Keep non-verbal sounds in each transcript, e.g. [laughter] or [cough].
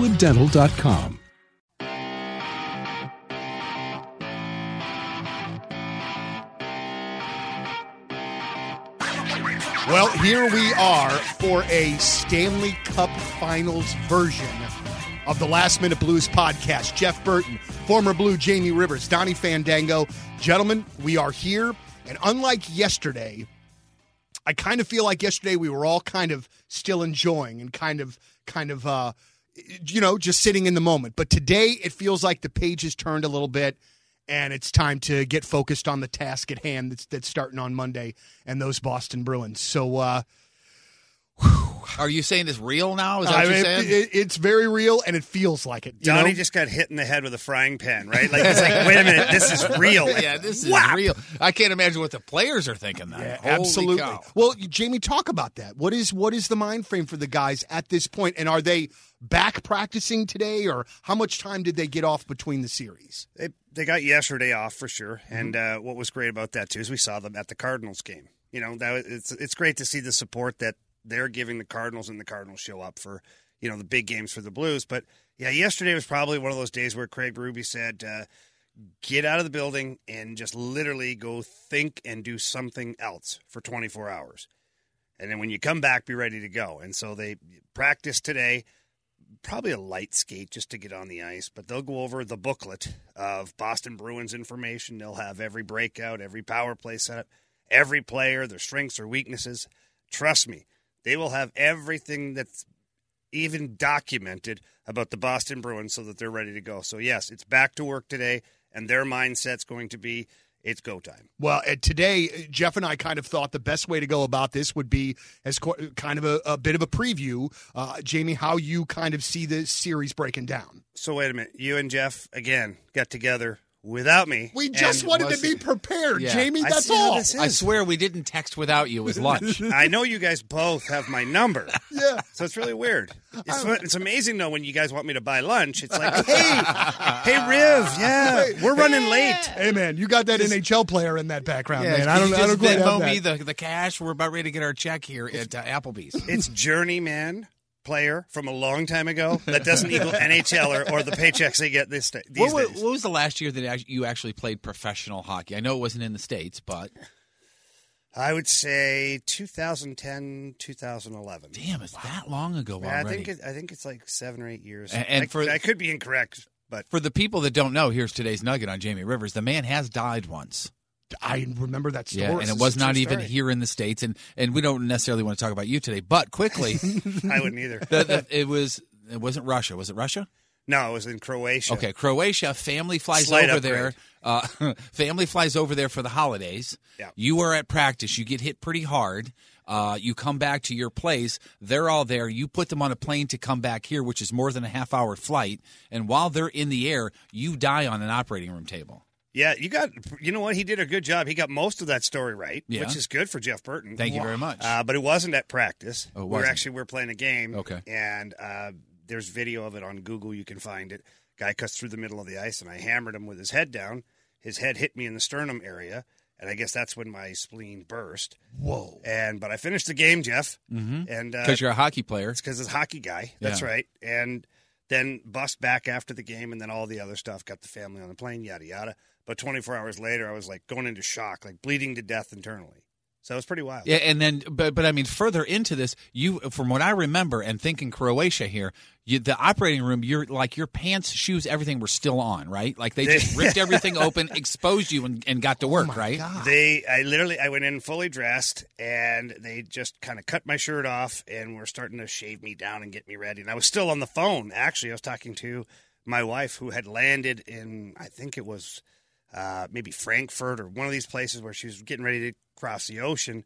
crestwooddental.com. Well, here we are for a Stanley Cup Finals version of the Last Minute Blues podcast. Jeff Burton, former Blue Jamie Rivers, Donnie Fandango. Gentlemen, we are here. And unlike yesterday, I kind of feel like yesterday we were all kind of still enjoying and kind of, kind of, uh, you know, just sitting in the moment. But today it feels like the page has turned a little bit and it's time to get focused on the task at hand that's, that's starting on Monday and those Boston Bruins. So, uh, Are you saying it's real now? Is that I what you're mean, saying? it- it's very real and it feels like it. you Donnie know? just got hit in the head with a frying pan, right? Like, it's like, wait a minute, this is real. [laughs] yeah, this is Whap! real. I can't imagine what the players are thinking. Then. Yeah, Holy absolutely. cow. Well, Jamie, talk about that. What is what is the mind frame for the guys at this point, and are they back practicing today, or how much time did they get off between the series? They, they got yesterday off for sure. And uh, what was great about that, too, is we saw them at the Cardinals game. You know, that it's, it's great to see the support that they're giving the Cardinals and the Cardinals show up for, you know, the big games for the Blues. But yeah, yesterday was probably one of those days where Craig Berube said, uh, get out of the building and just literally go think and do something else for 24 hours. And then when you come back, be ready to go. And so they practiced today, probably a light skate just to get on the ice, but they'll go over the booklet of Boston Bruins information. They'll have every breakout, every power play setup, every player, their strengths or weaknesses. Trust me, they will have everything that's even documented about the Boston Bruins so that they're ready to go. So, yes, it's back to work today, and their mindset's going to be it's go time. Well, today, Jeff and I kind of thought the best way to go about this would be as co- kind of a, a bit of a preview, uh, Jamie, how you kind of see the series breaking down. So, wait a minute. You and Jeff, again, got together without me. We just and- wanted to be prepared, Yeah. Jamie. I That's see how all. this I is. swear we didn't text without you. It was lunch. [laughs] I know you guys both have my number. [laughs] Yeah. So it's really weird. It's, it's amazing though when you guys want me to buy lunch. It's like, hey, hey, Riv, [laughs] yeah, we're running late. Hey man, you got that NHL player in that background, man. I don't, I just don't quite have Venmo that. me the, the cash. We're about ready to get our check here at uh, Applebee's. It's journeyman player from a long time ago that doesn't equal [laughs] NHL or, or the paychecks they get this day, these What, days. what was the last year that you actually played professional hockey? I know it wasn't in the states, but I would say 2010, 2011. damn, it's that long ago Yeah, I think it, I think it's like seven or eight years. And- and I, for- I could be incorrect, but For the people that don't know, here's today's nugget on Jamie Rivers. The man has died once. I remember that story. Yeah, and it was not even story. here in the states. And and we don't necessarily want to talk about you today, but quickly, [laughs] I wouldn't either. the, the, it was it wasn't Russia. Was it Russia? No, it was in Croatia. Okay, Croatia. Family flies Slight over upgrade. there. Uh, [laughs] family flies over there for the holidays. Yeah. You are at practice. You get hit pretty hard. Uh, you come back to your place. They're all there. You put them on a plane to come back here, which is more than a half hour flight. And while they're in the air, you die on an operating room table. Yeah, you got. You know what? He did a good job. He got most of that story right, Yeah. which is good for Jeff Burton. Thank you very much. Uh, but it wasn't at practice. Oh, we were wasn't. actually we're playing a game. Okay. And uh, there's video of it on Google. You can find it. Guy cuts through the middle of the ice, and I hammered him with his head down. His head hit me in the sternum area, and I guess that's when my spleen burst. Whoa. And but I finished the game, Jeff, Mhm. and uh, Because you're a hockey player. it's because it's a hockey guy. That's Yeah. right. And then bust back after the game, and then all the other stuff. Got the family on the plane, yada yada. But 24 hours later, I was like going into shock, like bleeding to death internally. So it was pretty wild. Yeah, and then, but but I mean, further into this, you, from what I remember, and thinking Croatia here, you, the operating room, you're like your pants, shoes, everything were still on, right? Like they just [laughs] ripped everything open, exposed you, and, and got to work, oh right? They, I literally, I went in fully dressed, and they just kind of cut my shirt off, and were starting to shave me down and get me ready. And I was still on the phone. Actually, I was talking to my wife, who had landed in, I think it was uh, maybe Frankfurt or one of these places where she was getting ready to cross the ocean.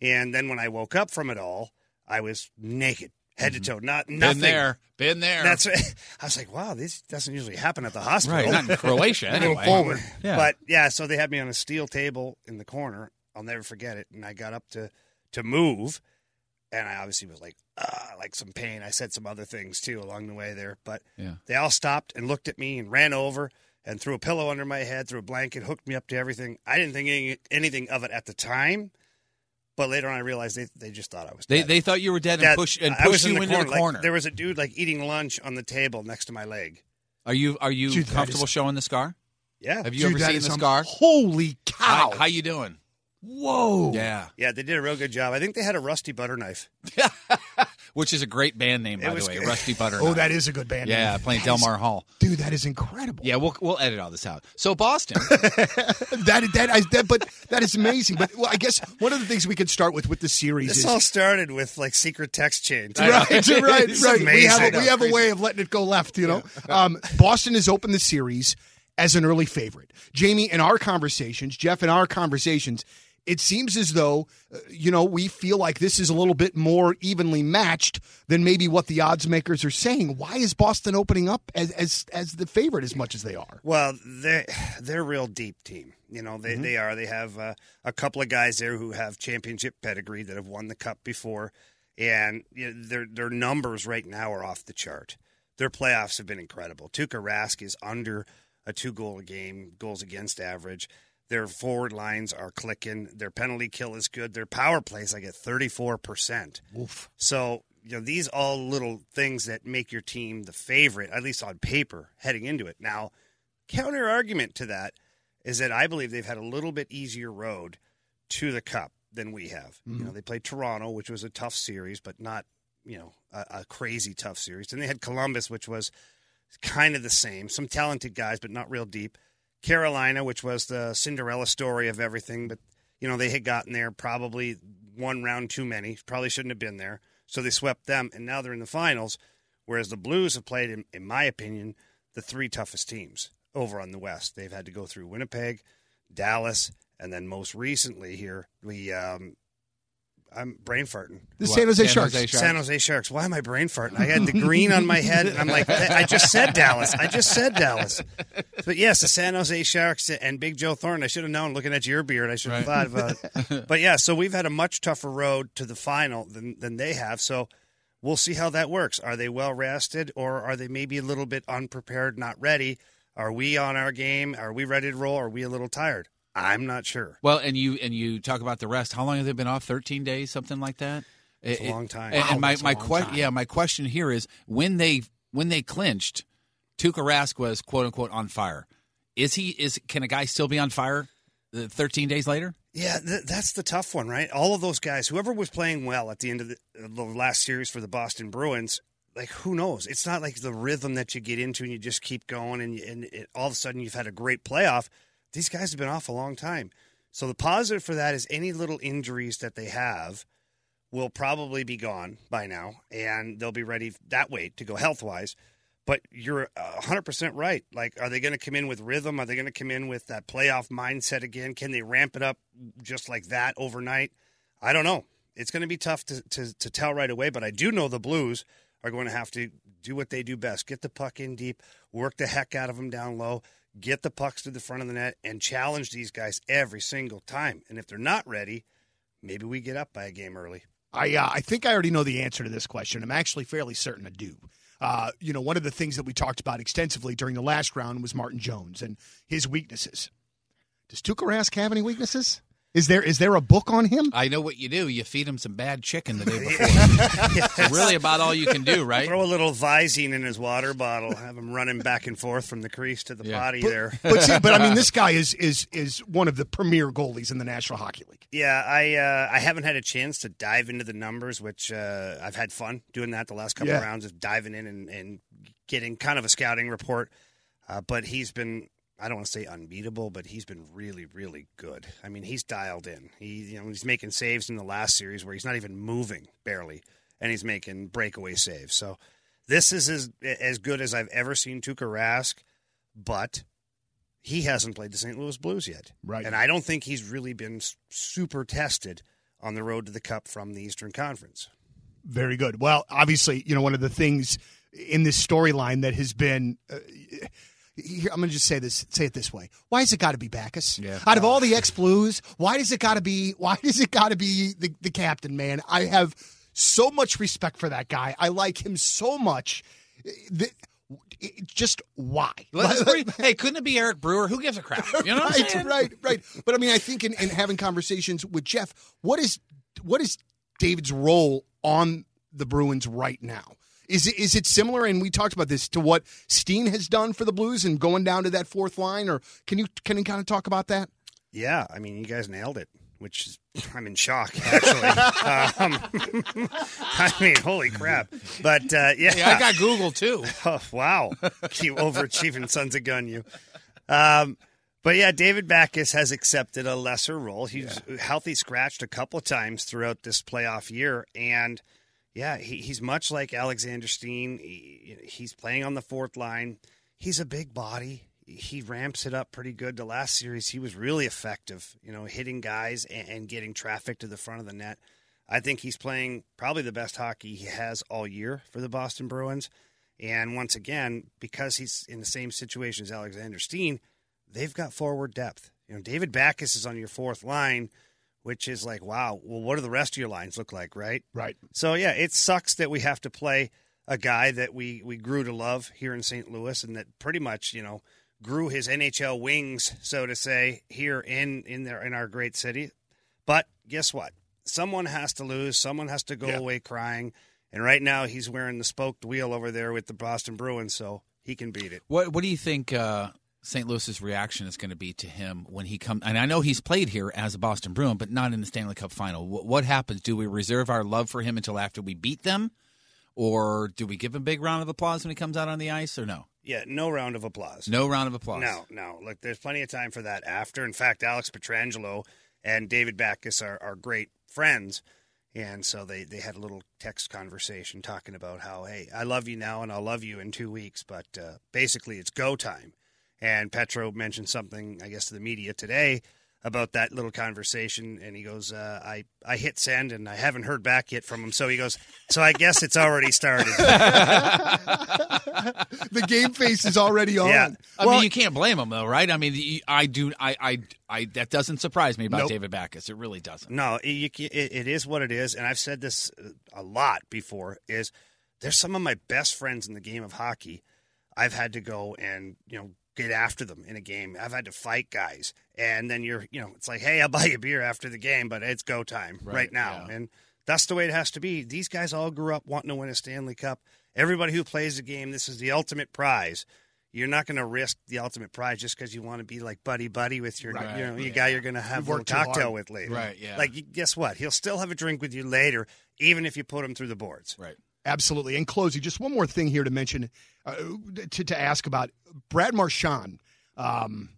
And then when I woke up from it all, I was naked, head to toe, not nothing. Been there, been there. That's. [laughs] I was like, wow, this doesn't usually happen at the hospital. right. Not in [laughs] Croatia, anyway. forward. Yeah. But yeah, so they had me on a steel table in the corner. I'll never forget it. And I got up to to move, and I obviously was like, ah, like some pain. I said some other things too along the way there, but Yeah. they all stopped and looked at me and ran over and threw a pillow under my head, threw a blanket, hooked me up to everything. I didn't think any, anything of it at the time, but later on I realized they they just thought I was They dead. they thought you were dead and push and I was push you in into the Like, corner. there was a dude like eating lunch on the table next to my leg. are you are you Dude, that comfortable is- showing the scar? Yeah, Have you Dude, ever that seen is the some- scar? Holy cow. How, how you doing? Whoa. Yeah, yeah, they did a real good job. I think they had a rusty butter knife. [laughs] which is a great band name by It the way, good. Rusty Butter. Oh, that is a good band. yeah, name. playing That is- Delmar Hall. Dude, that is incredible. Yeah, we'll we'll edit all this out. So Boston, [laughs] that that, I, that but that is amazing. But well, I guess one of the things we could start with with the series This is all started with like secret text chains. right, right, [laughs] It's right. We have a, we have a way of letting it go left. You know, [laughs] um, Boston has opened the series as an early favorite. Jamie, in our conversations, Jeff, in our conversations, it seems as though uh, you know we feel like this is a little bit more evenly matched than maybe what the odds makers are saying. Why is Boston opening up as as as the favorite as much as they are? Well, they they're a real deep team. You know, they they are. They have uh, a couple of guys there who have championship pedigree that have won the cup before, and you know, their their numbers right now are off the chart. Their playoffs have been incredible. Tuukka Rask is under a two goal a game, goals against average. Their forward lines are clicking. Their penalty kill is good. Their power plays like at thirty four percent. So, you know, these all little things that make your team the favorite, at least on paper, heading into it. Now, counter argument to that is that I believe they've had a little bit easier road to the cup than we have. You mm-hmm. know, they played Toronto, which was a tough series, but not, you know, a, a crazy tough series. And they had Columbus, which was kind of the same. Some talented guys, but not real deep. Carolina, which was the Cinderella story of everything, but you know they had gotten there probably one round too many. Probably shouldn't have been there, so they swept them, and now they're in the finals. Whereas the Blues have played, in, in my opinion, the three toughest teams over on the West. They've had to go through Winnipeg, Dallas, and then most recently here we. Um, I'm brain farting. The San Jose San Sharks. Jose Sharks? San Jose Sharks. Why am I brain farting? I had the green on my head, and I'm like, I just said Dallas. I just said Dallas. But yes, the San Jose Sharks and Big Joe Thornton. I should have known. Looking at your beard, I should have thought about it. [laughs] But yeah, so we've had a much tougher road to the final than than they have. So we'll see how that works. Are they well rested, or are they maybe a little bit unprepared, not ready? Are we on our game? Are we ready to roll? Are we a little tired? I'm not sure. well, and you and you talk about the rest. How long have they been off? Thirteen days, something like that. It's a long time. And, Wow, and my my long que- yeah, my question here is when they when they clinched, Tuukka Rask was quote unquote on fire. Is he? Is can a guy still be on fire? uh, Thirteen days later. Yeah, th- that's the tough one, right? All of those guys, whoever was playing well at the end of the, the last series for the Boston Bruins, like who knows? It's not like the rhythm that you get into and you just keep going, and, and it, all of a sudden you've had a great playoff. These guys have been off a long time. So the positive for that is any little injuries that they have will probably be gone by now, and they'll be ready that way to go health wise. But you're uh, 100% right. Like, are they going to come in with rhythm? Are they going to come in with that playoff mindset again? Can they ramp it up just like that overnight? I don't know. It's going to be tough to, to, to tell right away, but I do know the Blues are going to have to do what they do best get the puck in deep, work the heck out of them down low, get the pucks to the front of the net, and challenge these guys every single time. And if they're not ready, maybe we get up by a game early. I uh, I think I already know the answer to this question. I'm actually fairly certain I do. Uh, you know, one of the things that we talked about extensively during the last round was Martin Jones and his weaknesses. Does Tuukka Rask have any weaknesses? Is there is there a book on him? I know what you do. You feed him some bad chicken the day [laughs] before. It's really about all you can do, right? Throw a little Visine in his water bottle. Have him running back and forth from the crease to the Yeah. potty But, there. but see, but I mean, [laughs] this guy is is is one of the premier goalies in the National Hockey League. Yeah, I uh, I haven't had a chance to dive into the numbers, which uh, I've had fun doing that the last couple Yeah. of rounds of diving in and, and getting kind of a scouting report. Uh, but he's been I don't want to say unbeatable, but he's been really really good. I mean, he's dialed in. He you know he's making saves in the last series where he's not even moving barely, and he's making breakaway saves. So this is as as good as I've ever seen Tuukka Rask, but he hasn't played the St. Louis Blues yet. Right. And I don't think he's really been super tested on the road to the Cup from the Eastern Conference. Very good. Well, obviously, you know, one of the things in this storyline that has been. Uh, I'm going to just say this. Say it this way. Why has it got to be Backes? Yeah. Out of all the ex Blues, why does it got to be? Why does it got to be the, the captain? Man, I have so much respect for that guy. I like him so much. That, just why? [laughs] Hey, couldn't it be Eric Brewer? Who gives a crap? You know what I'm right, saying? right, right. But I mean, I think in, in having conversations with Jeff, what is what is David's role on the Bruins right now? Is it is it similar? And we talked about this to what Steen has done for the Blues and going down to that fourth line, or can you can you kind of talk about that? Yeah, I mean, you guys nailed it, which is, I'm in shock, actually. [laughs] um, I mean, holy crap. But uh, yeah. Hey, I got Google too. [laughs] Oh, wow. you overachieving sons of gun, you. Um, but yeah, David Backes has accepted a lesser role. He's healthy scratched a couple of times throughout this playoff year. And yeah, he, he's much like Alexander Steen. He, he's playing on the fourth line. He's a big body. He ramps it up pretty good. The last series, he was really effective, you know, hitting guys and, and getting traffic to the front of the net. I think he's playing probably the best hockey he has all year for the Boston Bruins. And once again, because he's in the same situation as Alexander Steen, they've got forward depth. You know, David Backes is on your fourth line, which is like, wow, well, what do the rest of your lines look like, right? Right. So yeah, it sucks that we have to play a guy that we we grew to love here in St. Louis, and that pretty much you know grew his NHL wings, so to say, here in in there in our great city. But guess what? Someone has to lose. Someone has to go Yeah. away crying. And right now, he's wearing the spoked wheel over there with the Boston Bruins, so he can beat it. What What do you think uh, St. Louis's reaction is going to be to him when he comes? And I know he's played here as a Boston Bruin, but not in the Stanley Cup Final. What, what happens? Do we reserve our love for him until after we beat them, or do we give him a big round of applause when he comes out on the ice, or no? Yeah, no round of applause. No round of applause. No, no. Look, there's plenty of time for that after. In fact, Alex Pietrangelo and David Backes are, are great friends. And so they, they had a little text conversation talking about how, hey, I love you now and I'll love you in two weeks. But uh, basically, it's go time. And Petro mentioned something, I guess, to the media today about that little conversation. And he goes, uh, I, I hit send and I haven't heard back yet from him. So he goes, So I guess it's already started. [laughs] The game face is already on. Yeah. I Well- mean, you can't blame him though, right? I mean, I do. I, I, I. That doesn't surprise me about Nope. David Backes. It really doesn't. No, it, it, it is what it is, and I've said this a lot before. Is there's some of my best friends in the game of hockey. I've had to go and you know get after them in a game. I've had to fight guys, and then you're you know it's like, hey, I'll [laughs] buy you a beer after the game, but it's go time right, Right, now, yeah. and that's the way it has to be. These guys all grew up wanting to win a Stanley Cup. Everybody who plays the game, this is the ultimate prize. You're not going to risk the ultimate prize just because you want to be like buddy buddy with your Right, you know your yeah. guy you're going to have a cocktail hard. with later. Right, yeah. Like, guess what? He'll still have a drink with you later, even if you put him through the boards. Right. Absolutely. In closing, just one more thing here to mention, uh, to, to ask about Brad Marchand. Um,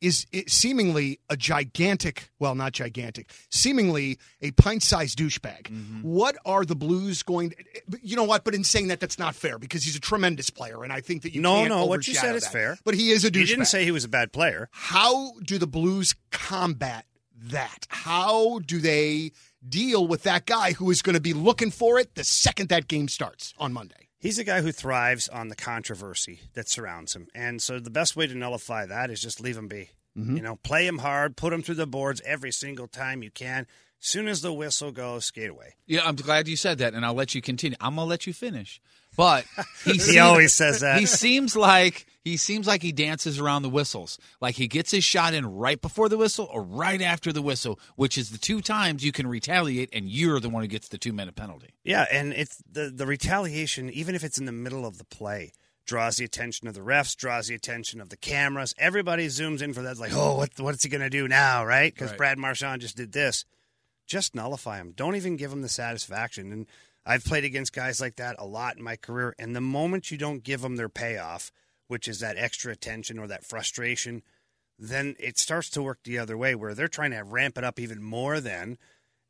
is it seemingly a gigantic, well, not gigantic, seemingly a pint-sized douchebag. Mm-hmm. What are the Blues going? To, you know what? But in saying that, that's not fair because he's a tremendous player, and I think that you No, can't no, what you said is fair. But he is a douchebag. You didn't say he was a bad player. How do the Blues combat that? How do they deal with that guy who is going to be looking for it the second that game starts on Monday? He's a guy who thrives on the controversy that surrounds him. And so the best way to nullify that is just leave him be. Mm-hmm. You know, play him hard, put him through the boards every single time you can. Soon as the whistle goes, skate away. Yeah, I'm glad you said that, and I'll let you continue. I'm gonna let you finish. But [laughs] he, He seem- always says that. He seems like he seems like he dances around the whistles. Like he gets his shot in right before the whistle or right after the whistle, which is the two times you can retaliate, and you're the one who gets the two minute penalty. Yeah, and it's the the retaliation, even if it's in the middle of the play, draws the attention of the refs, draws the attention of the cameras. Everybody zooms in for that. Like, oh, what what's he going to do now, right? Because Right. Brad Marchand just did this. Just nullify him. Don't even give him the satisfaction. And I've played against guys like that a lot in my career. And the moment you don't give them their payoff, which is that extra attention or that frustration, then it starts to work the other way where they're trying to ramp it up even more then.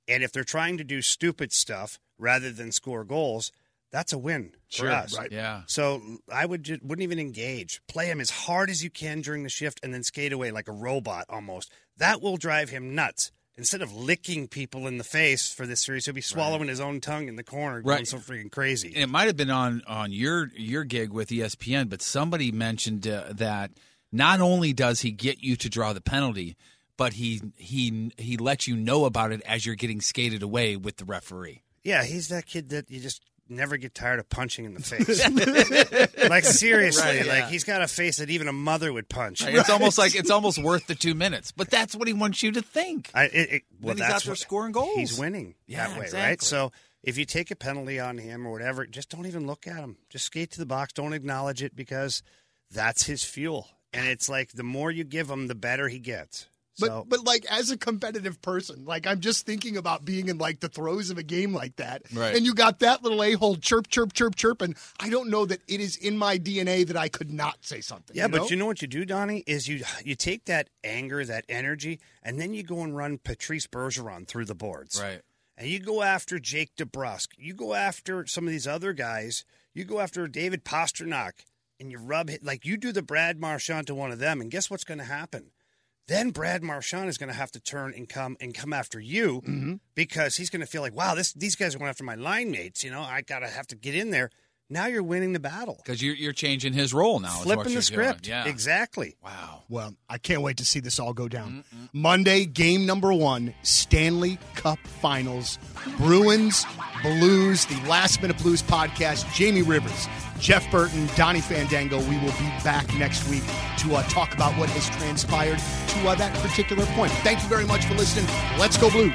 And if they're trying to do stupid stuff rather than score goals, that's a win for us. right. Yeah. So I would just wouldn't even engage. Play him as hard as you can during the shift and then skate away like a robot almost. That will drive him nuts. Instead of licking people in the face for this series, he'll be swallowing his own tongue in the corner, going Right. so freaking crazy. And it might have been on on your your gig with ESPN, but somebody mentioned uh, that not only does he get you to draw the penalty, but he he he lets you know about it as you're getting skated away with the referee. Yeah, he's that kid that you just never get tired of punching in the [laughs] face. like seriously, Right, yeah. like he's got a face that even a mother would punch. It's almost like it's almost worth the two minutes, but that's what he wants you to think. I, it, it, well, Then he's out that's there what- scoring goals. He's winning Yeah, that way, right? So if you take a penalty on him or whatever, just don't even look at him. Just skate to the box. Don't acknowledge it because that's his fuel. And it's like the more you give him, the better he gets. But So but like as a competitive person, like I'm just thinking about being in like the throes of a game like that, Right. and you got that little a hole chirp chirp chirp chirp, and I don't know that it is in my DNA that I could not say something. yeah, you but you know what you do, Donnie, is you you take that anger, that energy, and then you go and run Patrice Bergeron through the boards. Right. and you go after Jake DeBrusk, you go after some of these other guys, you go after David Pastrnak, and you rub it like you do the Brad Marchand to one of them, and guess what's going to happen? Then Brad Marchand is going to have to turn and come and come after you Mm-hmm. because he's going to feel like, wow, this these guys are going after my line mates. You know, I got to have to get in there. Now you're winning the battle, Because you're you're changing his role now. flipping the you're doing. script. Yeah. Exactly. Wow. Well, I can't wait to see this all go down. Monday, game number one, Stanley Cup Finals. Bruins, Blues, the Last Minute Blues podcast. Jamie Rivers, Jeff Burton, Donnie Fandango. We will be back next week to uh, talk about what has transpired to uh, that particular point. Thank you very much for listening. Let's go, Blues.